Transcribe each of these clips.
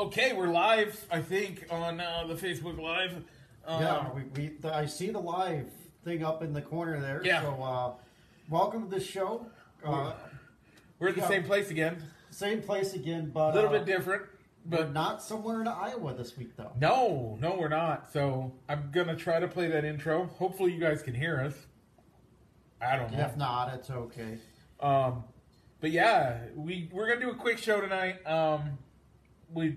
okay, we're live. I think on uh, the Facebook Live. Um, yeah, we, we the, I see the live thing up in the corner there. Yeah. So, uh, welcome to the show. Uh, we're at the yeah. same place again. same place again, but A little uh, bit different, But but not somewhere in Iowa this week, though. no, no, we're not. So I'm gonna try to play that intro. Hopefully, you guys can hear us. I don't know. If not, it's okay. Um, but yeah, we we're gonna do a quick show tonight. Um, we,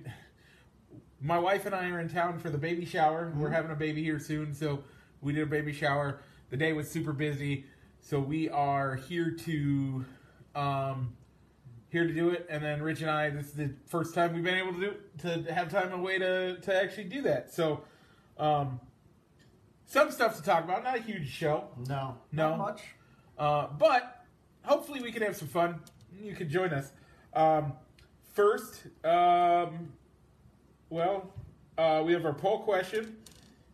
my wife and I are in town for the baby shower. We're having a baby here soon, so we did a baby shower. The day was super busy, so we are here to, um, here to do it. And then Rich and I, this is the first time we've been able to do to have time away to to actually do that. So, um, some stuff to talk about. Not a huge show. No, No. not much. Uh, but hopefully we can have some fun. You can join us. Um, first, um, well, uh, we have our poll question,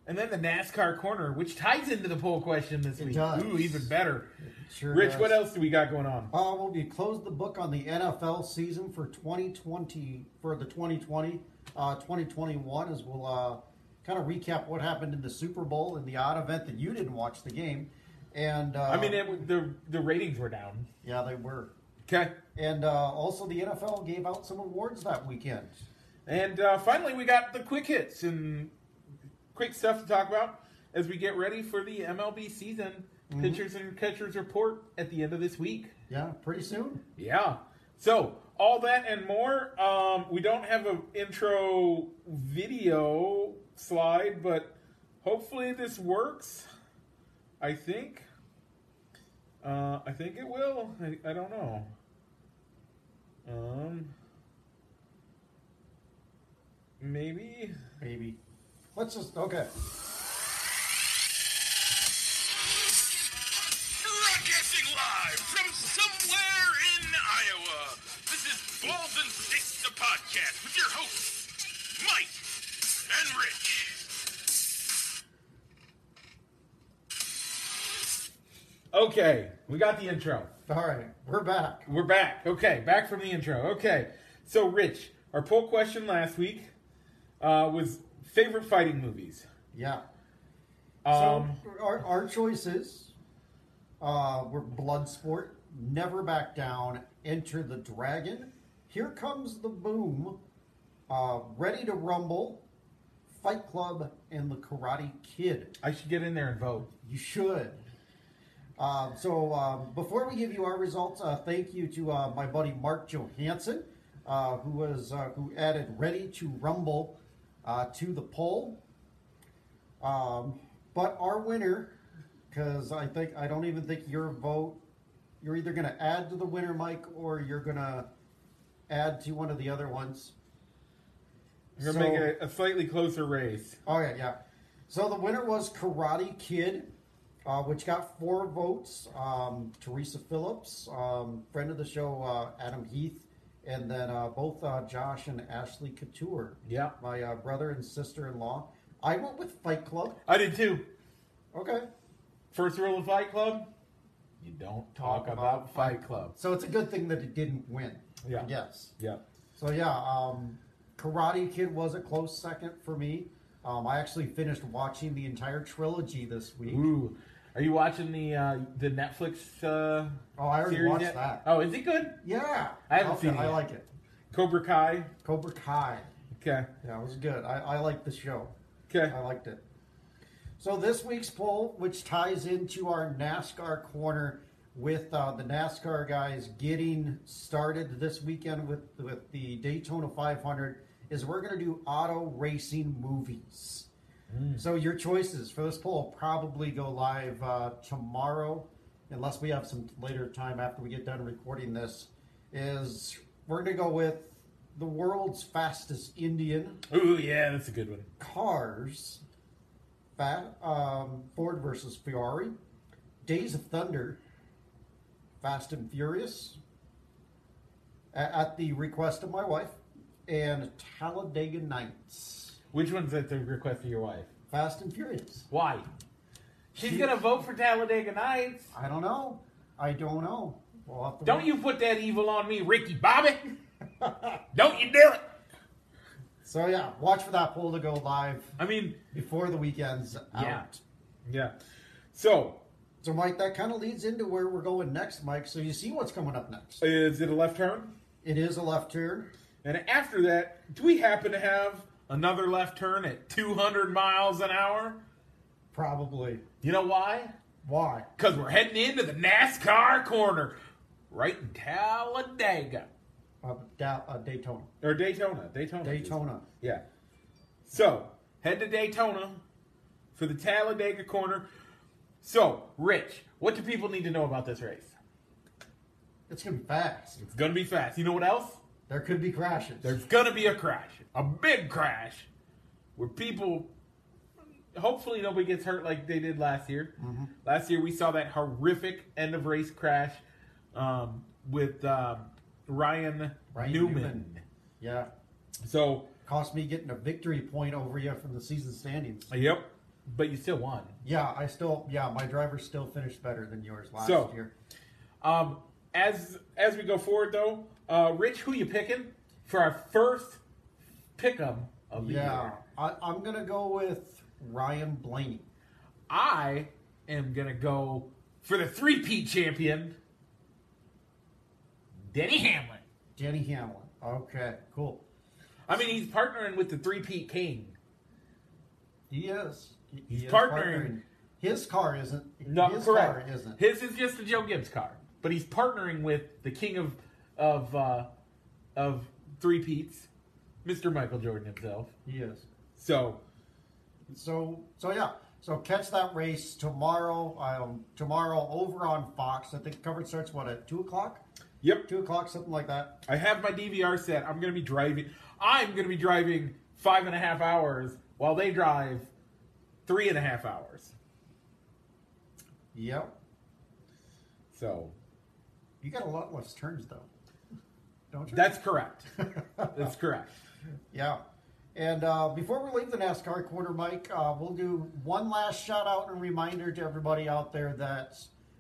and then the NASCAR corner, which ties into the poll question this It week. does. Ooh, even better. Sure. Rich, does. what else do we got going on? Uh, well, we closed the book on the NFL season for 2020 for the 2020 uh, 2021 as we'll uh, kind of recap what happened in the Super Bowl in the odd event that you didn't watch the game, and uh, I mean, it, the the ratings were down. yeah, they were, Okay. and uh, also the NFL gave out some awards that weekend. And uh, finally, we got the quick hits and quick stuff to talk about as we get ready for the MLB season. Mm-hmm. Pitchers and catchers report at the end of this week. Yeah, pretty soon. Yeah. So all that and more. Um, we don't have an intro video slide, but hopefully this works. I think. Uh, I think it will. I, I don't know. Um, maybe. Maybe. Let's just okay. Broadcasting live from somewhere in Iowa. This is Balls and Sticks, the podcast with your hosts, Mike and Rich. Okay, we got the intro. All right, we're back. We're back. Okay, back from the intro. Okay, so Rich, our poll question last week uh, was favorite fighting movies. Yeah. Um, so our, our choices uh, were Bloodsport, Never Back Down, Enter the Dragon, Here Comes the Boom, uh, Ready to Rumble, Fight Club, and The Karate Kid. I should get in there and vote. You should. Um, so um, before we give you our results, uh, thank you to uh, my buddy Mark Johansson, uh, who was uh, who added "Ready to Rumble" uh, to the poll. Um, but our winner, because I think I don't even think your vote, you're either going to add to the winner, Mike, or you're going to add to one of the other ones. You're gonna make it a, a slightly closer race. Oh yeah, yeah. So the winner was Karate Kid, uh, which got four votes. Um, Teresa Phillips, um, friend of the show, uh, Adam Heath, and then uh, both uh, Josh and Ashley Couture, Yeah, my uh, brother and sister-in-law. I went with Fight Club. I did too. Okay, First rule of Fight Club: you don't talk, about, Fight Club. so it's a good thing that it didn't win. Yeah. Yes. Yeah. So yeah, um, Karate Kid was a close second for me. Um, I actually finished watching the entire trilogy this week. Ooh, are you watching the uh, the Netflix? Uh, Oh, I already watched yet? that. Oh, is it good? Yeah, I haven't Okay, seen it I like it. Cobra Kai. Cobra Kai. Okay. Yeah, it was good. I, I like the show. Okay. I liked it. So this week's poll, which ties into our NASCAR corner with uh, the NASCAR guys getting started this weekend with with the Daytona 500, is we're going to do auto racing movies. So your choices for this poll probably go live uh, tomorrow, unless we have some later time after we get done recording this. Is we're going to go with the world's fastest Indian Ooh, yeah, that's a good one. Cars, Fa um, Ford versus Ferrari, Days of Thunder, Fast and Furious, at the request of my wife, and Talladega Nights. Which one's at the request of your wife? Fast and Furious. Why? She's She- gonna vote for Talladega Nights. I don't know. I don't know. We'll Don't wait. you put that evil on me, Ricky Bobby. Don't you do it. So yeah, watch for that poll to go live I mean, before the weekend's Yeah. out. yeah. So, So Mike, that kind of leads into where we're going next, Mike. So you see what's coming up next. is it a left turn? It is a left turn. And after that, do we happen to have another left turn at 200 miles an hour? Probably. You know why? Why? Because we're heading into the NASCAR corner right in Talladega. Uh, da- uh, Daytona. Or Daytona. Daytona. Daytona. Yeah. So, head to Daytona for the Talladega corner. So, Rich, what do people need to know about this race? It's gonna be fast. It's going to be fast. You know what else? There could be crashes. There's going to be a crash. A big crash. Where people. Hopefully, nobody gets hurt like they did last year. Last year, we saw that horrific end of race crash um, with um, Ryan, Ryan Newman. Newman. Yeah. So, Cost me getting a victory point over you from the season standings. yep. But you still won. Yeah, I still yeah, my driver still finished better than yours last So, year. Um, as as we go forward, though, uh, Rich, who you picking for our first pick'em of the Yeah. year? I, I'm gonna go with Ryan Blaney. I am gonna go for the three-peat champion, Denny Hamlin. Denny Hamlin. Okay, cool. I mean, he's partnering with the three-peat king. He is. He- He's he is partnering. His car isn't. No, his correct. car isn't. His is just a Joe Gibbs car, but he's partnering with the king of of uh, of three peats, Mr. Michael Jordan himself. He is. So So so yeah. So catch that race tomorrow. Um, tomorrow over on Fox. I think coverage starts what at two o'clock. Yep. Two o'clock, something like that. I have my DVR set. I'm going to be driving. I'm going to be driving five and a half hours while they drive three and a half hours. Yep. So You got a lot less turns though, don't you? that's correct. That's correct. Yeah. And uh, before we leave the NASCAR quarter, Mike, uh, we'll do one last shout out and reminder to everybody out there that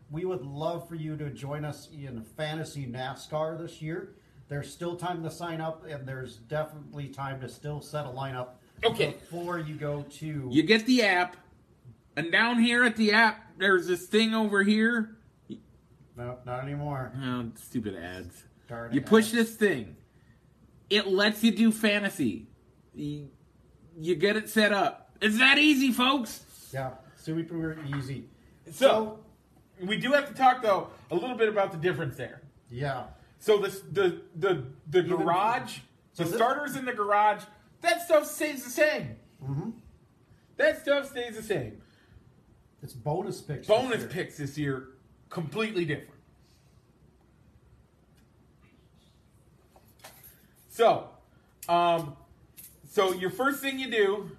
we would love for you to join us in fantasy NASCAR this year. There's still time to sign up, and there's definitely time to still set a lineup Okay. before you go to. You get the app, and down here at the app, there's this thing over here. No, not anymore. Oh, stupid ads. Darn You push this thing. It lets you do fantasy. You, you get it set up. It's that easy, folks. Yeah, super easy. So, we do have to talk though a little bit about the difference there. yeah. So the the the the Even- garage, so the this- starters in the garage, that stuff stays the same. Mm-hmm. That stuff stays the same. It's bonus picks. this Bonus year. picks this year, completely different. So, um, so your first thing you do,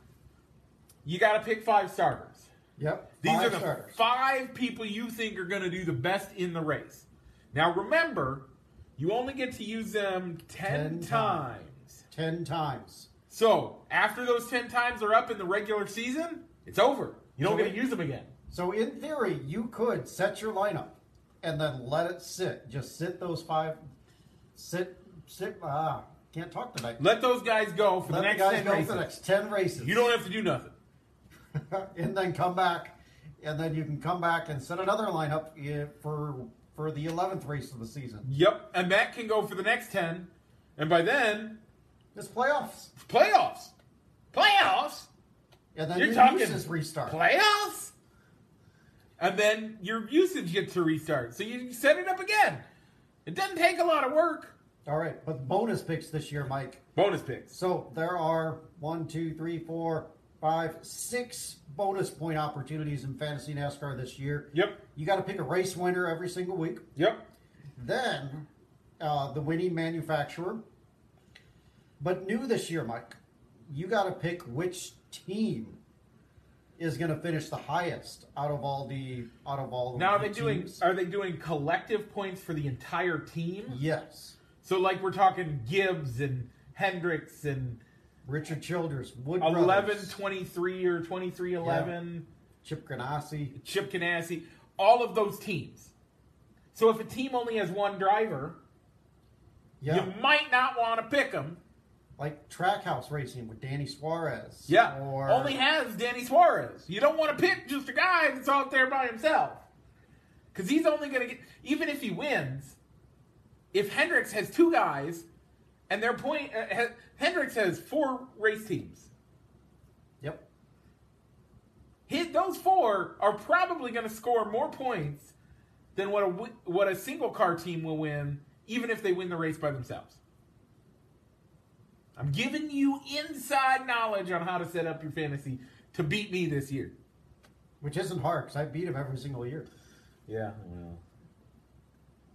you got to pick five starters. Yep. These five are the starters. five people you think are going to do the best in the race. Now remember, you only get to use them 10, Ten times. times. Ten times. So after those 10 times are up in the regular season, it's over. You don't So get to use them again. So in theory, you could set your lineup and then let it sit. Just sit those five. Sit. Sit. Ah, can't talk tonight. Let those guys go for Let the next guys 10 go races. for the next ten races. You don't have to do nothing. and then come back, and then you can come back and set another lineup for for the eleventh race of the season. Yep, and that can go for the next 10. And by then, It's playoffs, playoffs. Playoffs? and then You're your talking uses restart. Playoffs? And then your usage gets to restart. So you set it up again. It doesn't take a lot of work. All right, but bonus picks this year, Mike. Bonus picks. So there are one, two, three, four, five, six bonus point opportunities in fantasy NASCAR this year. Yep. You got to pick a race winner every single week. Yep. Then uh, the winning manufacturer. But new this year, Mike, you got to pick which team is going to finish the highest out of all the out of all. Now are the they doing are they doing collective points for the entire team? Yes, So like we're talking Gibbs and Hendricks and Richard Childress, Wood 11 Brothers, 23 or 23 11, Chip Ganassi. Chip Ganassi, all of those teams. So if a team only has one driver, Yeah. you might not want to pick them. like Trackhouse Racing with Danny Suarez. Yeah, Or only has Danny Suarez. You don't want to pick just a guy that's out there by himself, because he's only going to get. Even if he wins, if Hendricks has two guys, and their point, uh, Hendricks has four race teams. Yep. His, those four are probably going to score more points than what a what a single car team will win, even if they win the race by themselves. I'm giving you inside knowledge on how to set up your fantasy to beat me this year. Which isn't hard because I beat him every single year. Yeah, well,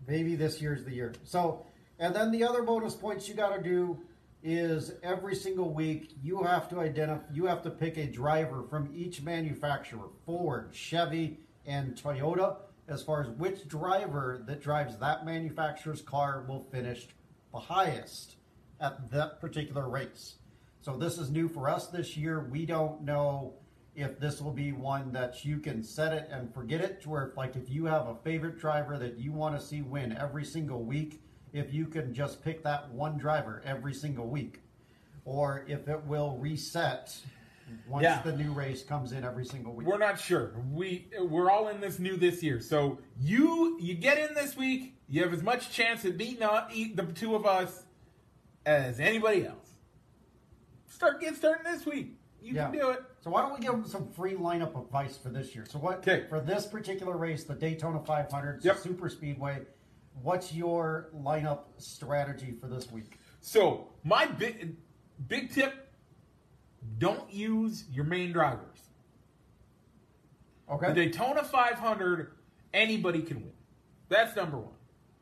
Maybe this year's the year. So, and then the other bonus points you got to do is every single week you have to identify, you have to pick a driver from each manufacturer, Ford, Chevy, and Toyota, as far as which driver that drives that manufacturer's car will finish the highest at that particular race. So this is new for us this year. We don't know if this will be one that you can set it and forget it to where like if you have a favorite driver that you want to see win every single week if you can just pick that one driver every single week or if it will reset once Yeah. the new race comes in every single week we're not sure. We we're all in this new this year. So you you get in this week, you have as much chance at beating eat the two of us as anybody else. Start get starting this week. You Yeah. can do it. so why don't we give them some free lineup advice for this year so what for this particular race the daytona 500 Yep. super speedway what's your lineup strategy for this week So my big big tip: don't use your main drivers. okay The Daytona 500, anybody can win. That's number one.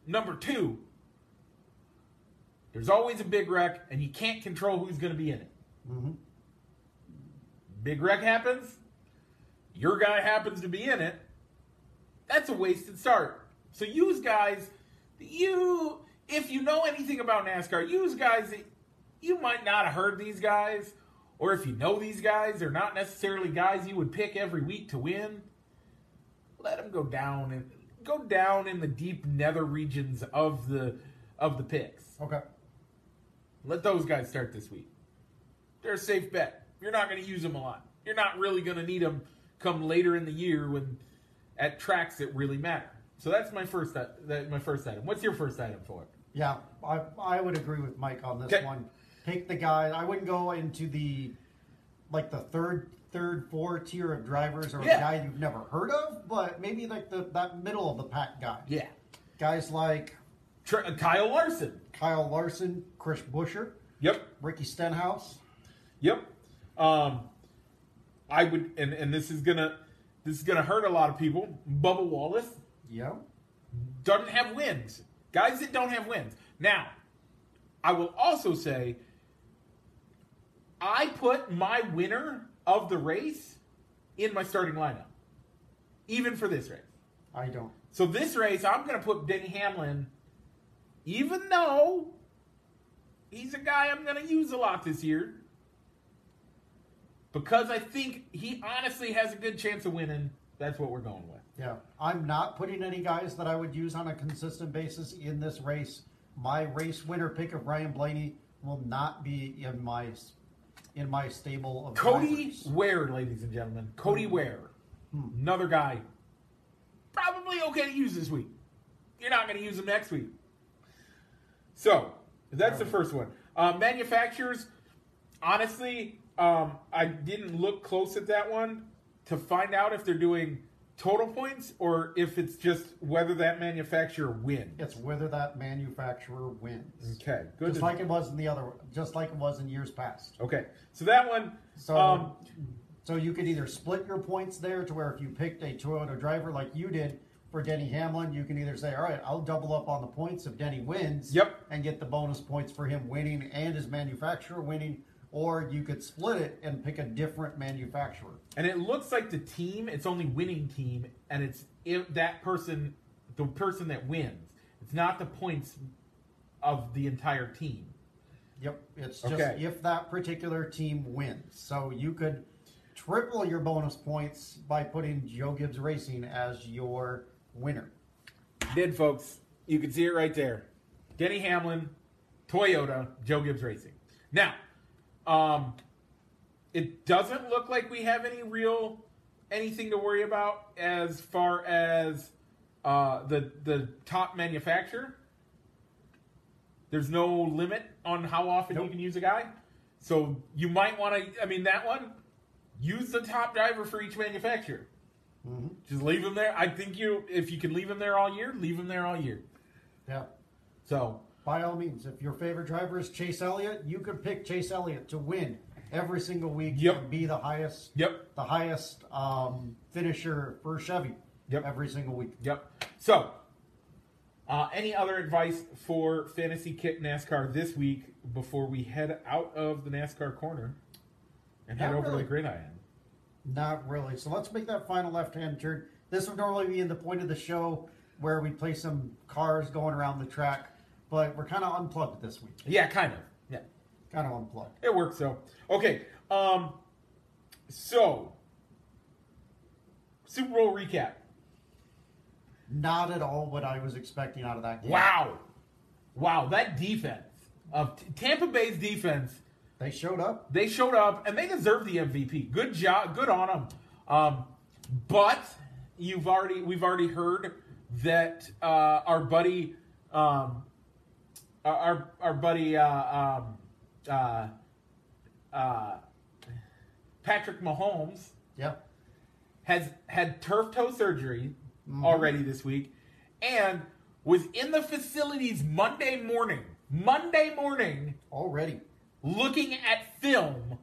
Number two, there's always a big wreck, and you can't control who's going to be in it. Mhm. Big wreck happens, your guy happens to be in it. That's a wasted start. So use guys that you, if you know anything about NASCAR, use guys that you might not have heard these guys, or if you know these guys, they're not necessarily guys you would pick every week to win. Let them go down and go down in the deep nether regions of the of the picks. okay Let those guys start this week. They're a safe bet. You're not going to use them a lot. You're not really going to need them come later in the year when at tracks that really matter. So that's my first i- that my first item. What's your first item for it? Yeah, I, I would agree with Mike on this Okay. one. Pick the guy. I wouldn't go into the like the third, third, four tier of drivers or Yeah. a guy you've never heard of, but maybe like the that middle of the pack guy. Yeah, Guys like Tr- uh, Kyle Larson. Kyle Larson, Chris Buescher, Yep, Ricky Stenhouse. yep. Um, I would, and and this is gonna this is gonna hurt a lot of people. Bubba Wallace. Yeah. doesn't have wins. Guys that don't have wins. Now, I will also say I put my winner of the race in my starting lineup, even for this race. I don't. So this race, I'm to put Denny Hamlin, even though he's a guy I'm going to use a lot this year, because I think he honestly has a good chance of winning. That's what we're going with. Yeah, I'm not putting any guys that I would use on a consistent basis in this race. My race winner pick of Ryan Blaney will not be in my in my stable of Cody drivers. Ware, ladies and gentlemen. Cody Ware. Another guy. Probably okay to use this week. You're not going to use him next week. So, that's the first one. Uh, manufacturers, honestly, um, I didn't look close at that one to find out if they're doing total points or if it's just whether that manufacturer wins. It's whether that manufacturer wins. Okay, good. Just like it was in the other, just like it was in years past. okay, so that one. So, um, so you could either split your points there to where if you picked a Toyota driver like you did for Denny Hamlin, you can either say, all right, I'll double up on the points if Denny wins. Yep. And get the bonus points for him winning and his manufacturer winning. Or you could split it and pick a different manufacturer. And it looks like the team, it's only winning team, and it's if that person, the person that wins. It's not the points of the entire team. Yep. It's just Okay. if that particular team wins. So you could triple your bonus points by putting Joe Gibbs Racing as your winner. Did folks? You can see it right there. Denny Hamlin, Toyota, Joe Gibbs Racing. Now, um, it doesn't look like we have any real anything to worry about as far as uh, the the top manufacturer. There's no limit on how often you can use a guy, so you might want to. I mean, that one, use the top driver for each manufacturer. Just leave them there. I think you, if you can leave them there all year, leave them there all year. Yeah. So By all means, if your favorite driver is Chase Elliott, you could pick Chase Elliott to win every single week Yep. and be the highest Yep. the highest um, finisher for Chevy Yep. every single week. Yep. So, uh, any other advice for Fantasy Kit NASCAR this week before we head out of the NASCAR corner and head Not over really. to the gridiron? Not really. So let's make that final left hand turn. This would normally be in the point of the show where we play some cars going around the track, but we're kind of unplugged this week. Yeah, kind of. Yeah, Kind of unplugged. it works. though. okay. Um, so Super Bowl recap. Not at all what I was expecting out of that game. Wow, wow, that defense of T- Tampa Bay's defense They showed up. they showed up and they deserve the MVP. Good job, good on them. Um, but you've already we've already heard that uh, our buddy um, our our buddy uh, um, uh, uh, Patrick Mahomes Yeah. has had turf toe surgery already this week and was in the facilities Monday morning. Monday morning Already. looking at film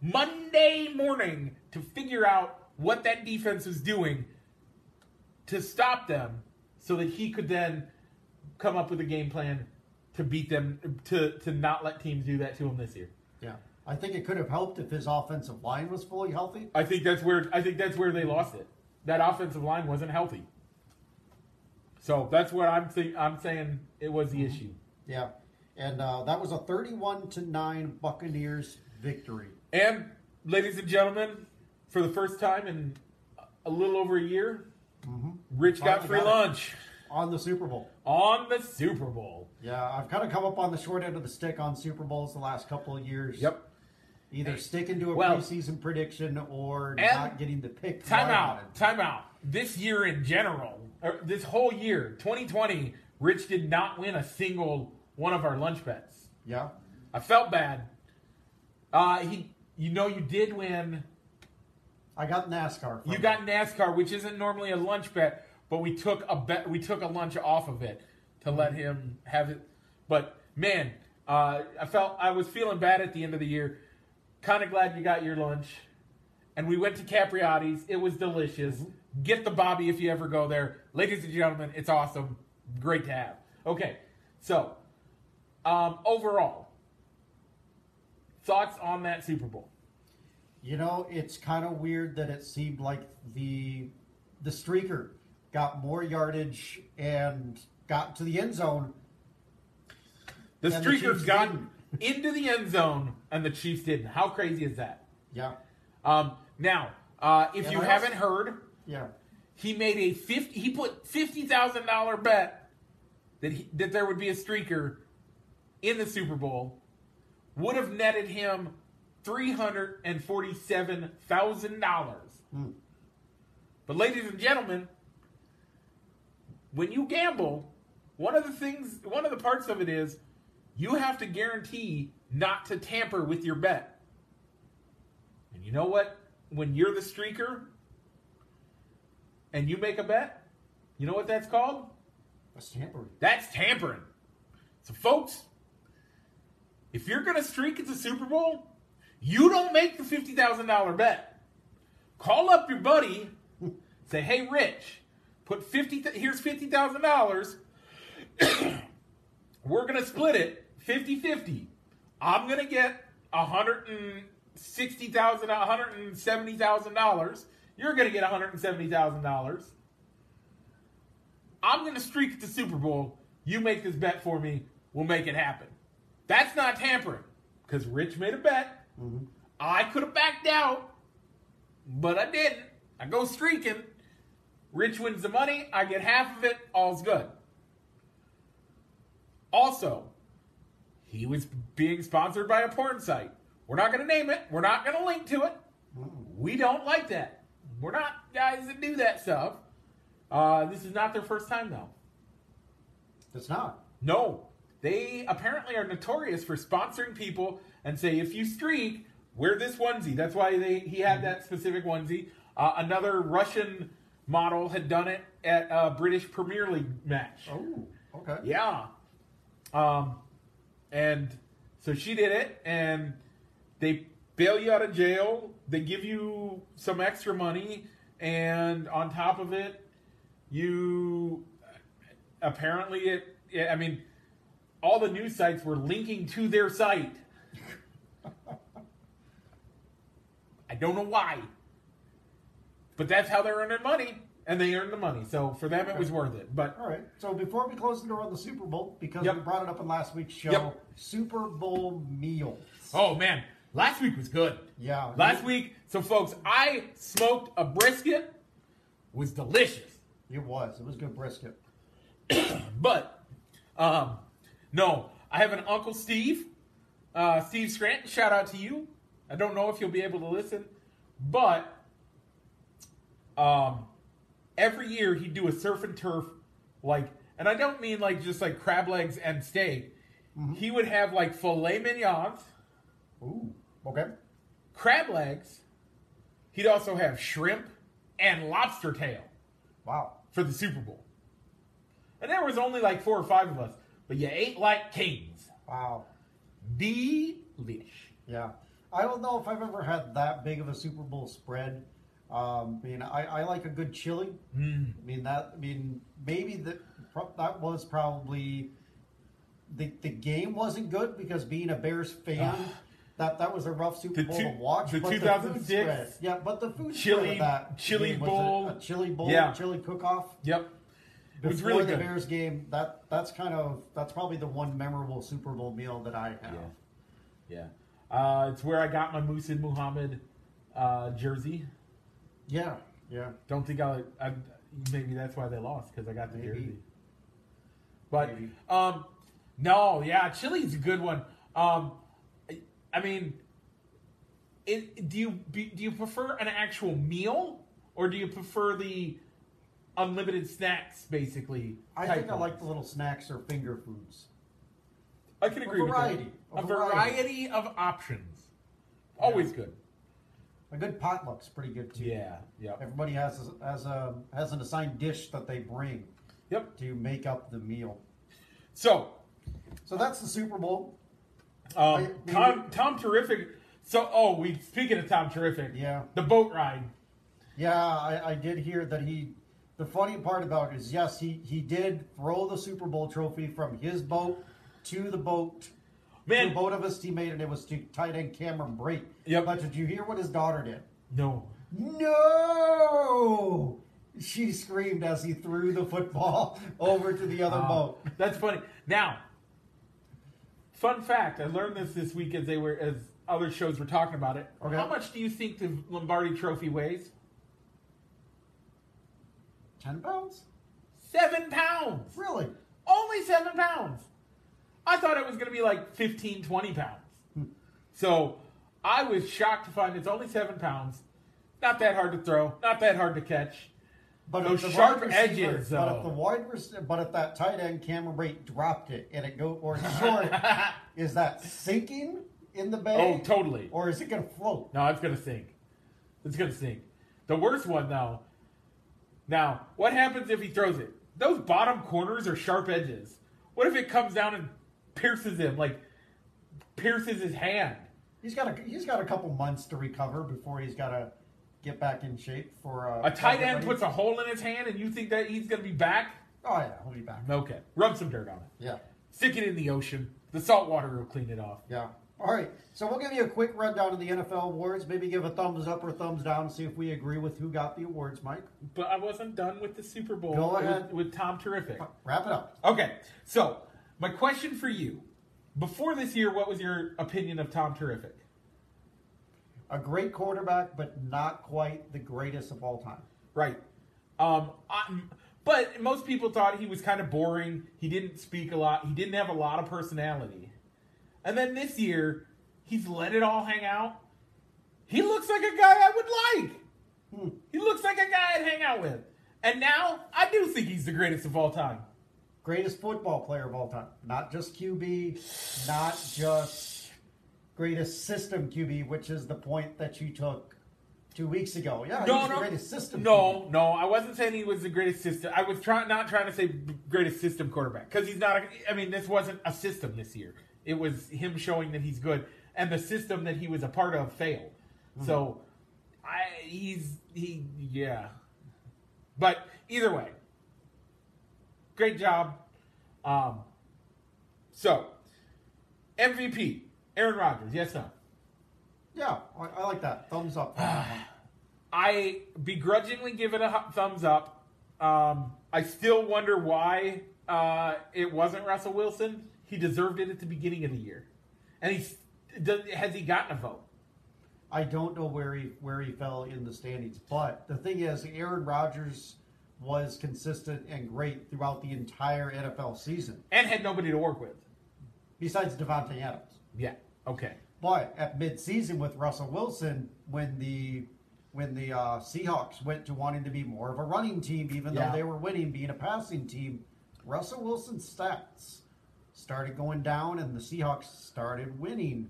Monday morning to figure out what that defense was doing to stop them so that he could then come up with a game plan to beat them to to not let teams do that to him this year. Yeah. I think it could have helped if his offensive line was fully healthy. I think that's where I think that's where they lost it. That offensive line wasn't healthy. So that's what I'm think I'm saying it was the issue. Yeah. And uh, that was a 31 to 9 Buccaneers victory. And, ladies and gentlemen, for the first time in a little over a year, Rich got Finally free got it. On the Super Bowl. on the Super Bowl. Yeah, I've kind of come up on the short end of the stick on Super Bowls the last couple of years. Yep. Either sticking to a Well- preseason prediction or not getting the pick. Time out. Time out. This year in general, or this whole year, 2020, Rich did not win a single one of our lunch bets. Yeah. I felt bad. Uh, he, you know, you did win. I got NASCAR. You got NASCAR, which isn't normally a lunch bet, but we took a bet. We took a lunch off of it to let him have it. But man, uh, I felt I was feeling bad at the end of the year. Kind of glad you got your lunch, and we went to Capriati's. It was delicious. Get the Bobby if you ever go there, ladies and gentlemen. It's awesome. Great to have. Okay, so um, overall thoughts on that Super Bowl. You know, it's kind of weird that it seemed like the the streaker got more yardage and got to the end zone. The streakers got didn't. into the end zone, and the Chiefs didn't. How crazy is that? Yeah. Um, now, uh, if And you haven't also- heard, Yeah. he made a fifty. He put fifty thousand dollar bet that he, that there would be a streaker in the Super Bowl. Would have netted him three hundred and forty-seven thousand dollars. Hmm. But, ladies and gentlemen, when you gamble, one of the things, one of the parts of it is you have to guarantee not to tamper with your bet. And you know what? When you're the streaker and you make a bet, you know what that's called? That's tampering. That's tampering. So, folks, if you're going to streak at the Super Bowl, you don't make the $50,000 bet. Call up your buddy, say, hey, Rich, put 50, th- here's $50,000. We're going to split it 50 50. I'm going to get $160,000, $170,000. You're going to get $170,000. I'm going to streak at the Super Bowl. You make this bet for me. We'll make it happen. That's not tampering because Rich made a bet. Mm-hmm. I could have backed out, but I didn't. I go streaking. Rich wins the money. I get half of it. All's good. Also, he was being sponsored by a porn site. We're not going to name it. We're not going to link to it. We don't like that. We're not guys that do that stuff. Uh, this is not their first time, though. It's not. No, they apparently are notorious for sponsoring people and say if you streak, wear this onesie. That's why they he had that specific onesie. Uh, another Russian model had done it at a British Premier League match. Oh, okay. Yeah. Um, and so she did it, and they bail you out of jail. They give you some extra money, and on top of it, you apparently it. I mean, all the news sites were linking to their site. I don't know why, but that's how they're earning money, and they earned the money. So for them, it was worth it. But All right. So before we close the door on the Super Bowl, because Yep. we brought it up in last week's show, Yep. Super Bowl meals. Oh man, last week was good. Yeah. Last week, so folks, I smoked a brisket. Was delicious. It was. It was good brisket. But um no, I have an Uncle Steve. Uh Steve Scranton, shout out to you. I don't know if you'll be able to listen, but um every year he'd do a surf and turf like and I don't mean like just like crab legs and steak. He would have like filet mignons. Ooh. Okay. crab legs. He'd also have shrimp and lobster tail Wow. for the Super Bowl. And there was only like four or five of us, but you ate like kings. Wow. Delish. Yeah. I don't know if I've ever had that big of a Super Bowl spread. Um, I mean, I, I like a good chili. Mm. I mean that. I mean, maybe that that was probably the the game wasn't good because being a Bears fan, Ah. that that was a rough Super Bowl two- to watch. the but 2006 yeah, but the food chili- that chili was a- bowl. a, chili bowl, Yeah. chili cook off. Yep. It was Before really the good. Bears game, that that's kind of that's probably the one memorable Super Bowl meal that I have. Yeah. Yeah. Uh, it's where I got my Muhsin Muhammad uh, jersey. Yeah, yeah. Don't think I'll. I, maybe that's why they lost because I got the Maybe. jersey. But Maybe. um, no, yeah, chili's a good one. Um, I, I mean, it, do you be, do you prefer an actual meal or do you prefer the unlimited snacks, basically? I think I like the little snacks or finger foods. I can a agree variety. with A that. A variety. variety of options, always good. A good potluck's pretty good too. Yeah, yeah, Everybody has a, has a has an assigned dish that they bring yep. to make up the meal. So So that's the Super Bowl. Um, I- Tom, Tom Terrific. So, oh, we speaking of Tom Terrific, Yeah. the boat ride. Yeah, I, I did hear that he. The funny part about it is, yes, he he did throw the Super Bowl trophy from his boat to the boat. Man, boat of his teammate, and it was to tight end Cameron Brate. Yep. But did you hear what his daughter did? no, No! She screamed as he threw the football over to the other Uh, boat. That's funny. Now, fun fact: I learned this this week as they were as other shows were talking about it. Okay. How much do you think the Lombardi Trophy weighs? Ten pounds? Seven pounds. Really? Only seven pounds. I thought it was going to be like 15, 20 pounds. Hmm. So I was shocked to find it's only seven pounds. Not that hard to throw. Not that hard to catch. But Those sharp receiver- edges, But if the wide receiver, but if that tight end Cameron Brate dropped it and it go or short, is that sinking in the bay? Oh, totally. Or is it going to float? No, it's gonna sink. It's gonna sink. The worst one though. Now, what happens if he throws it? Those bottom corners are sharp edges. What if it comes down and pierces him, like pierces his hand? He's got a he's got a couple months to recover before he's got to get back in shape for uh, A tight end puts a hole in his hand, and you think that he's gonna be back? Oh yeah, he'll be back. Okay, rub some dirt on it. Yeah. Stick it in the ocean. The salt water will clean it off. Yeah. All right. So we'll give you a quick rundown of the NFL awards. Maybe give a thumbs up or thumbs down. See if we agree with who got the awards, Mike. But I wasn't done with the Super Bowl Go with- with Tom Terrific. Wrap it up. Okay, so my question for you: Before this year, what was your opinion of Tom Terrific? A great quarterback, but not quite the greatest of all time. Right. Um, I, but most people thought he was kind of boring. He didn't speak a lot. He didn't have a lot of personality. And then this year, he's let it all hang out. He looks like a guy I would like. Hmm. He looks like a guy I'd hang out with. And now I do think he's the greatest of all time. Greatest football player of all time. Not just QB, not just greatest system QB, which is the point that you took two weeks ago. Yeah, no, he's no, the greatest system. no, QB. no. I wasn't saying he was the greatest system. I was trying, not trying to say greatest system quarterback because he's not. A, I mean, this wasn't a system this year. It was him showing that he's good, and the system that he was a part of failed. Mm-hmm. So, I he's he yeah. But either way, great job. Um, so MVP Aaron Rodgers, yes no. Yeah, I, I like that. Thumbs up. I begrudgingly give it a thumbs up. Um, I still wonder why uh, it wasn't Russell Wilson. He deserved it at the beginning of the year, and he's does, has he gotten a vote? I don't know where he where he fell in the standings, but the thing is, Aaron Rodgers was consistent and great throughout the entire NFL season, And had nobody to work with. besides Davante Adams. Yeah. Okay. But at midseason with Russell Wilson, when the when the uh, Seahawks went to wanting to be more of a running team, even Yeah. though they were winning, being a passing team, Russell Wilson's stats started going down, and the Seahawks started winning,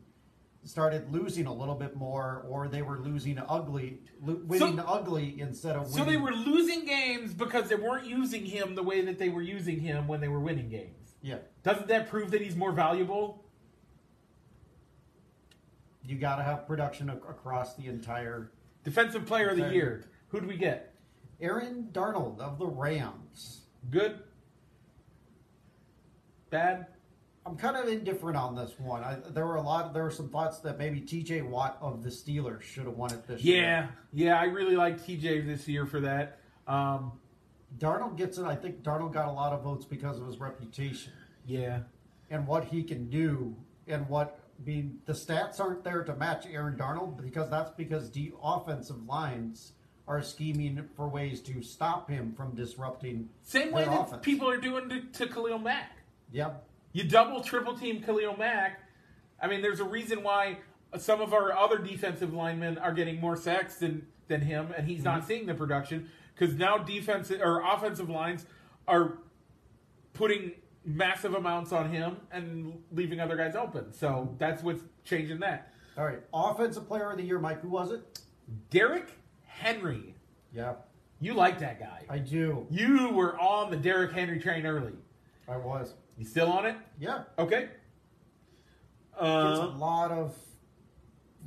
started losing a little bit more, or they were losing ugly, lo- winning ugly instead of So winning. they were losing games because they weren't using him the way that they were using him when they were winning games. yeah. Doesn't that prove that he's more valuable? You got to have production ac- across the entire. Defensive Player of the Year. Who do we get? Aaron Donald of the Rams. Good. Bad. I'm kind of indifferent on this one. I, there were a lot. There were some thoughts that maybe T.J. Watt of the Steelers should have won it this Yeah, year. yeah, yeah, I really like TJ this year for that. Um, Donald gets it. I think Donald got a lot of votes because of his reputation yeah, and what he can do, and what. I mean, the stats aren't there to match Aaron Donald because that's because the offensive lines are scheming for ways to stop him from disrupting. same way that offense. people are doing to, to Khalil Mack. Yep. You double, triple team Khalil Mack. I mean, there's a reason why some of our other defensive linemen are getting more sacks than than him, and he's not mm-hmm. seeing the production because now defensive or offensive lines are putting massive amounts on him and leaving other guys open. So that's what's changing that. All right. Offensive Player of the Year, Mike. Who was it? Derrick Henry, Yeah, you like that guy. I do. You were on the Derrick Henry train early. I was. You still on it? Yeah. Okay. Gets a Uh, lot of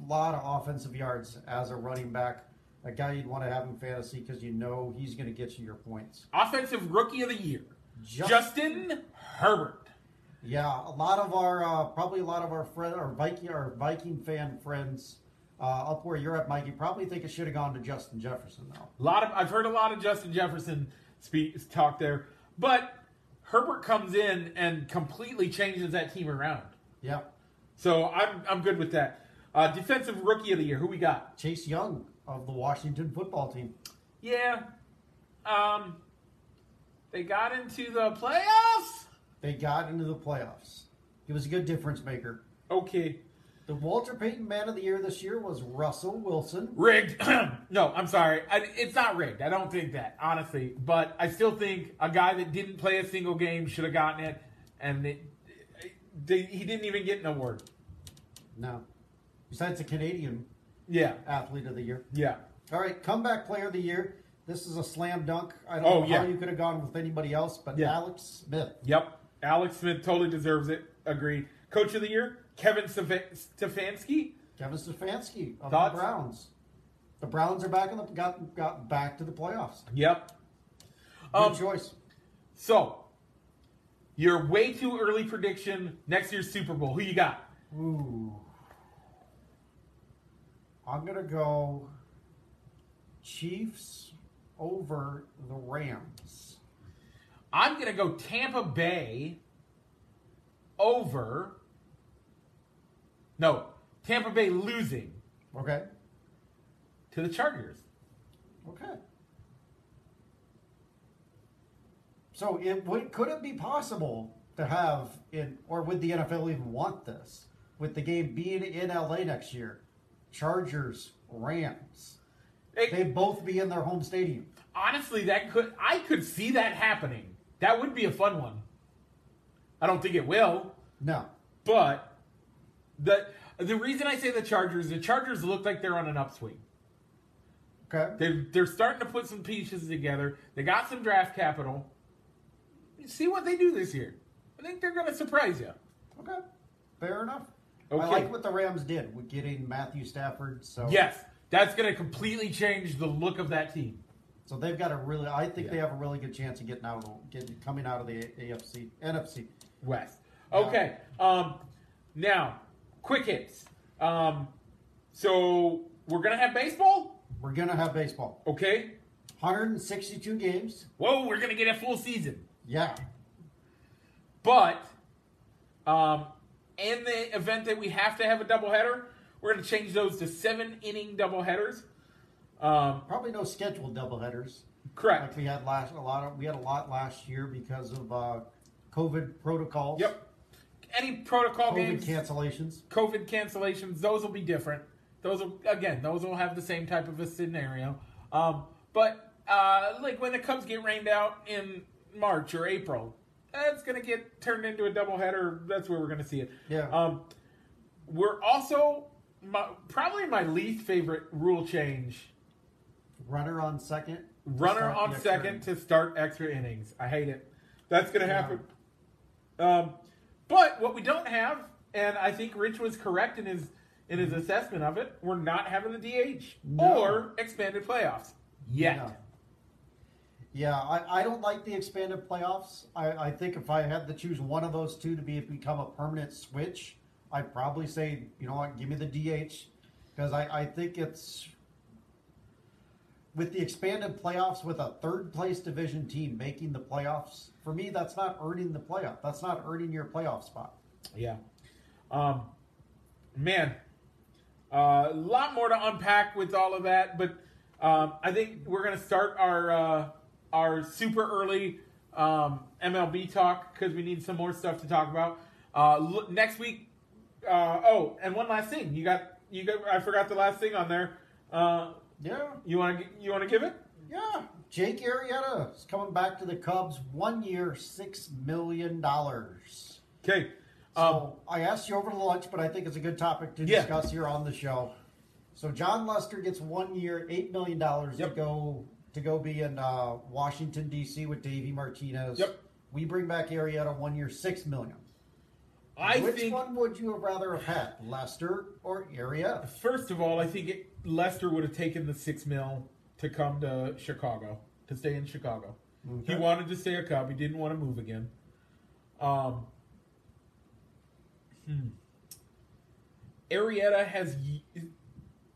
lot of offensive yards as a running back. A guy you'd want to have in fantasy because you know he's going to get you your points. offensive rookie of the year, Just- Justin Herbert. Yeah, a lot of our uh, probably a lot of our friend, our Viking, our Viking fan friends uh, up where you're at, Mike. You probably think it should have gone to Justin Jefferson though. A lot of I've heard a lot of Justin Jefferson speak talk there, but Herbert comes in and completely changes that team around. Yeah, So I'm I'm good with that. Uh, defensive rookie of the year, who we got? Chase Young of the Washington football team. Yeah, um, they got into the playoffs. They got into the playoffs. He was a good difference maker. Okay, The Walter Payton Man of the Year this year was Russell Wilson. rigged. no, I'm sorry. I, it's not rigged. I don't think that honestly, but I still think a guy that didn't play a single game should have gotten it, and it, they, he didn't even get an award. No, besides the Canadian Yeah, Athlete of the Year. yeah. All right, comeback player of the year. This is a slam dunk. I don't Oh, know yeah. how you could have gone with anybody else, but Yeah. Alex Smith. Yep. Alex Smith totally deserves it. Agreed. Coach of the year, Kevin Stef- Stefanski. Kevin Stefanski of Thoughts? the Browns. The Browns are back in the got got back to the playoffs. Yep. Good Um, choice. so, your way too early prediction next year's Super Bowl. Who you got? Ooh. I'm gonna go Chiefs over the Rams. I'm going to go Tampa Bay over. No, Tampa Bay losing Okay. to the Chargers. Okay. So it would could it be possible to have in or would the NFL even want this? with the game being in LA next year. Chargers, Rams. It- They both be in their home stadium. honestly, that could I could see that happening. That would be a fun one. I don't think it will, No. but the the reason I say the Chargers, the Chargers look like they're on an upswing. Okay. They're they're starting to put some pieces together. They got some draft capital. See what they do this year. I think they're going to surprise you. Okay. Fair enough. Okay. I like what the Rams did with getting Matthew Stafford. So Yes, that's going to completely change the look of that team. So they've got a really. I think they have a really good chance of getting out of getting coming out of the AFC NFC. West. Okay. Um, now, quick hits. Um, so we're gonna have baseball. We're gonna have baseball. Okay. 162 games. Whoa, we're gonna get a full season. Yeah. But, um, in the event that we have to have a doubleheader, we're gonna change those to seven inning doubleheaders. Um, Probably no scheduled doubleheaders correct. like we had last. A lot of we had a lot last year because of uh, COVID protocols. Yep. Any protocol COVID games, cancellations. COVID cancellations, those will be different. Those will again, those will have the same type of a scenario. Um, but uh, like when the Cubs get rained out in March or April, that's gonna get turned into a doubleheader. That's where we're gonna see it. Yeah. Um, we're also my, probably my least favorite rule change: Runner on second. runner on second inning. to start extra innings. I hate it. That's gonna Yeah. happen. Um, but what we don't have, and I think Rich was correct in his in his assessment of it, we're not having the DH No. or expanded playoffs yet. No. Yeah, I, I don't like the expanded playoffs. I, I think if I had to choose one of those two to be become a permanent switch, I'd probably say, you know what, give me the DH. Because I, I think it's with the expanded playoffs with a third place division team making the playoffs, for me that's not earning the playoff. That's not earning your playoff spot. Yeah. Um, man, a lot more to unpack with all of that, but um, I think we're gonna start our uh, our super early um, MLB talk because we need some more stuff to talk about. Uh, next week. Uh, oh, and one last thing. You got you got. I forgot the last thing on there. Yeah. you want to you want to give it? Yeah. Jake Arrieta is coming back to the Cubs one year, six million dollars. Okay. So Um, I asked you over the lunch, but I think it's a good topic to Yeah. discuss here on the show. So Jon Lester gets one year, eight million dollars Yep. to go to go be in uh, Washington D.C. with Davey Martinez. Yep. We bring back Arrieta one year, six million. I Which think one would you have rather have had, Lester or Arrieta? First of all, I think it, Lester would have taken the six mil to come to Chicago to stay in Chicago. He wanted to stay a Cub. He didn't want to move again. Um, hmm. Arrieta has,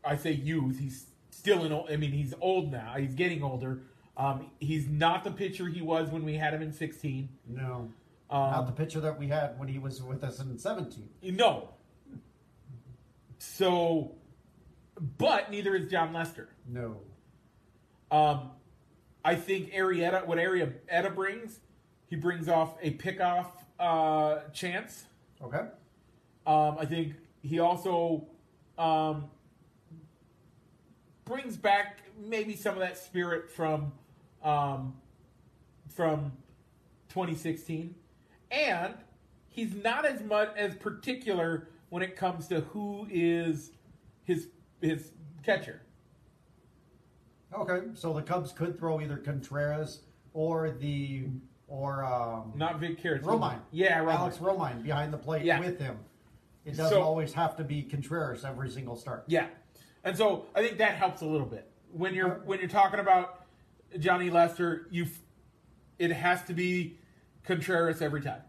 I say youth. He's still in. I mean, he's old now. He's getting older. Um, he's not the pitcher he was when we had him in sixteen. No. Um, Not the pitcher that we had when he was with us in seventeen. No. So, but neither is Jon Lester. No. Um, I think Arrieta, what Arrieta brings, he brings off a pickoff uh, chance. Okay. Um, I think he also um, brings back maybe some of that spirit from um, from 2016, and he's not as much as particular when it comes to who is his his catcher. Okay. So the Cubs could throw either Contreras or the or um, Not Vic Carrots. Romine. Yeah, Romine. Alex Romine behind the plate Yeah. with him. It doesn't So- always have to be Contreras every single start. Yeah, and so I think that helps a little bit when you're when you're talking about Johnny Lester. You, it has to be Contreras every time.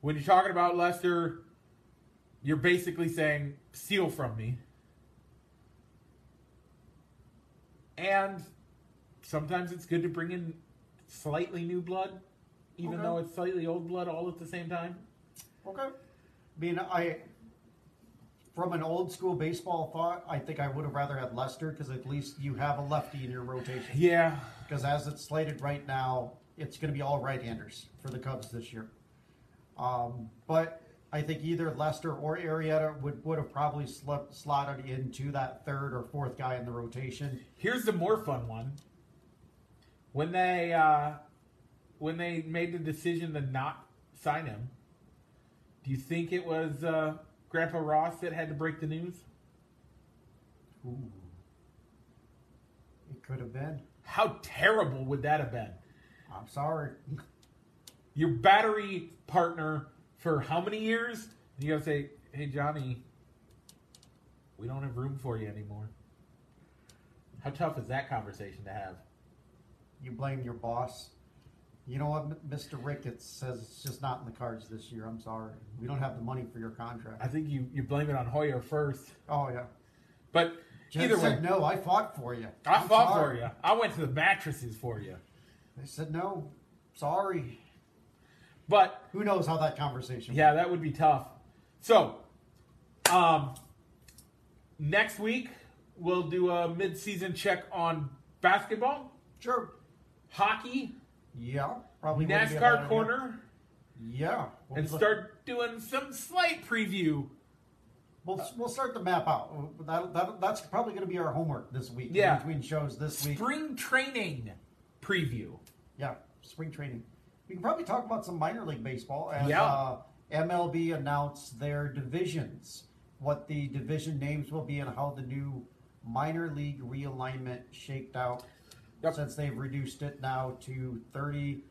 When you're talking about Lester, you're basically saying steal from me, and sometimes it's good to bring in slightly new blood, even Okay. though it's slightly old blood, all at the same time. Okay. I mean, I from an old school baseball thought, I think I would have rather had Lester because at least you have a lefty in your rotation. Yeah, Because as it's slated right now, it's going to be all right-handers for the Cubs this year. Um, but I think either Lester or Arrieta would, would have probably slotted into that third or fourth guy in the rotation. Here's the more fun one. When they uh, when they made the decision to not sign him, do you think it was uh, Grandpa Ross that had to break the news? Ooh. It could have been. How terrible would that have been? I'm sorry. Your battery partner for how many years? And You gotta say, "Hey Johnny, we don't have room for you anymore." How tough is that conversation to have? You blame your boss. You know what, Mr. Ricketts says it's just not in the cards this year. I'm sorry. We don't have the money for your contract. I think you, you blame it on Hoyer first, Oh, yeah. but Jen either way, no, I fought for you. I I'm fought sorry." for you. I went to the mattresses for you. They said, no, sorry. But Who knows how that conversation yeah, that would be tough. So, um, next week we'll do a mid-season check on basketball. Sure. hockey, Yeah. Probably wouldn't be a bad NASCAR corner, Yeah. We'll and start doing some slight preview. We'll, we'll start the map out. That, that, that's probably going to be our homework this week. Yeah. Between shows this week. Spring training preview. Spring training. We can probably talk about some minor league baseball as Yeah. uh, MLB announced their divisions, what the division names will be, and how the new minor league realignment shaped out. Yep. Since they've reduced it now to 30,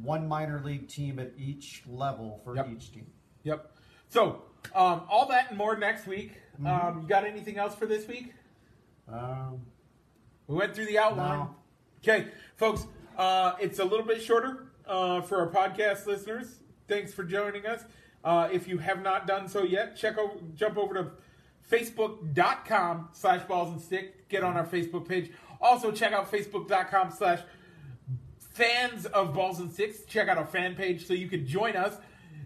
one minor league team at each level for Yep. each team. Yep. So, um, all that and more next week. Mm-hmm. Um, you got anything else for this week? Um, We went through the outline. No. Okay, folks, uh, it's a little bit shorter uh, for our podcast listeners. Thanks for joining us. Uh, if you have not done so yet, check over, jump over to facebook.com slash balls and stick. Get on our Facebook page. Also, check out facebook.com slash fans of balls and sticks. Check out our fan page so you can join us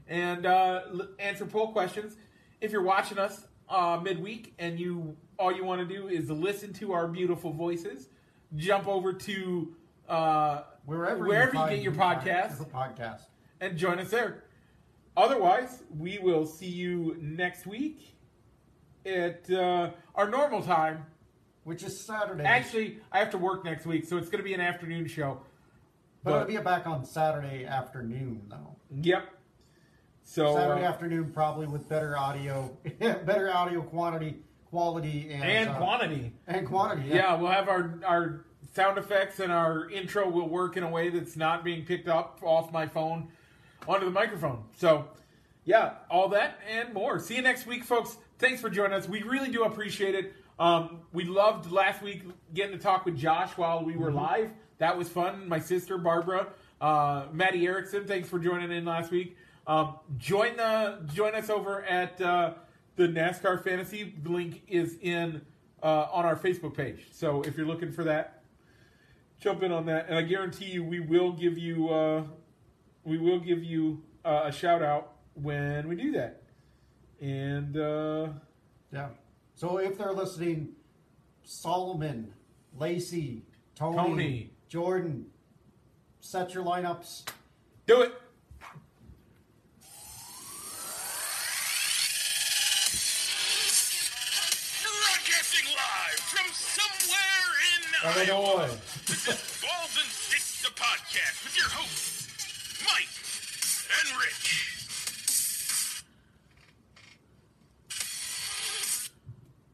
and uh, answer poll questions. If you're watching us uh, midweek and you all you want to do is listen to our beautiful voices, jump over to uh, wherever wherever you, find get your podcast podcast. and join us there. Otherwise, we will see you next week at uh, our normal time. Which is Saturday. Actually, I have to work next week, so it's going to be an afternoon show. but it'll be back on Saturday afternoon, though. Yep. So Saturday uh, afternoon, probably with better audio, better audio quantity, quality, and and uh, quantity. and quantity. Yeah, we'll have our our sound effects and our intro will work in a way that's not being picked up off my phone onto the microphone. So, yeah, all that and more. See you next week, folks. Thanks for joining us. We really do appreciate it. Um, we loved last week getting to talk with Josh while we were live. That was fun. My sister Barbara, uh, Maddie Erickson. Thanks for joining in last week. Um, join the join us over at uh, the NASCAR Fantasy. The link is in uh, on our Facebook page. So if you're looking for that, jump in on that, and I guarantee you we will give you uh, we will give you uh, a shout out when we do that. And uh, yeah. So if they're listening, Solomon, Lacey, Tony, Tony. Jordan, set your lineups. do it. Broadcasting live from somewhere in Illinois. This is Balls and Sticks, the podcast with your hosts, Mike and Rich.